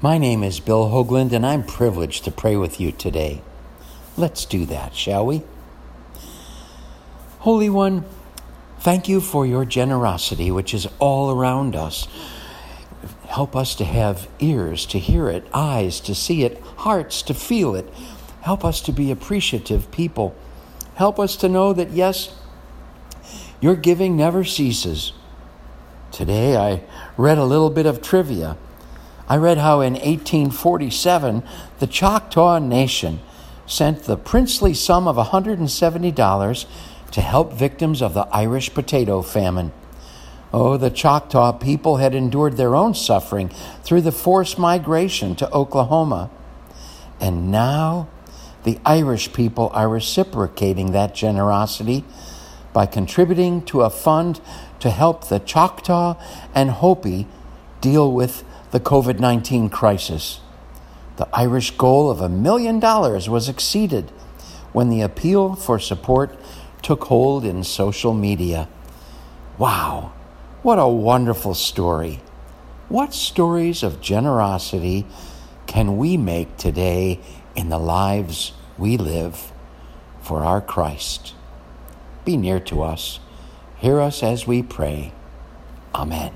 My name is Bill Hoagland, and I'm privileged to pray with you today. Let's do that, shall we? Holy One, thank you for your generosity, which is all around us. Help us to have ears to hear it, eyes to see it, hearts to feel it. Help us to be appreciative people. Help us to know that, yes, your giving never ceases. Today I read a little bit of trivia. I read how in 1847 the Choctaw Nation sent the princely sum of $170 to help victims of the Irish potato famine. Oh, the Choctaw people had endured their own suffering through the forced migration to Oklahoma. And now the Irish people are reciprocating that generosity by contributing to a fund to help the Choctaw and Hopi deal with the COVID 19 crisis. The Irish goal of a million dollars was exceeded when the appeal for support took hold in social media. Wow, what a wonderful story! What stories of generosity can we make today in the lives we live for our Christ? Be near to us. Hear us as we pray. Amen.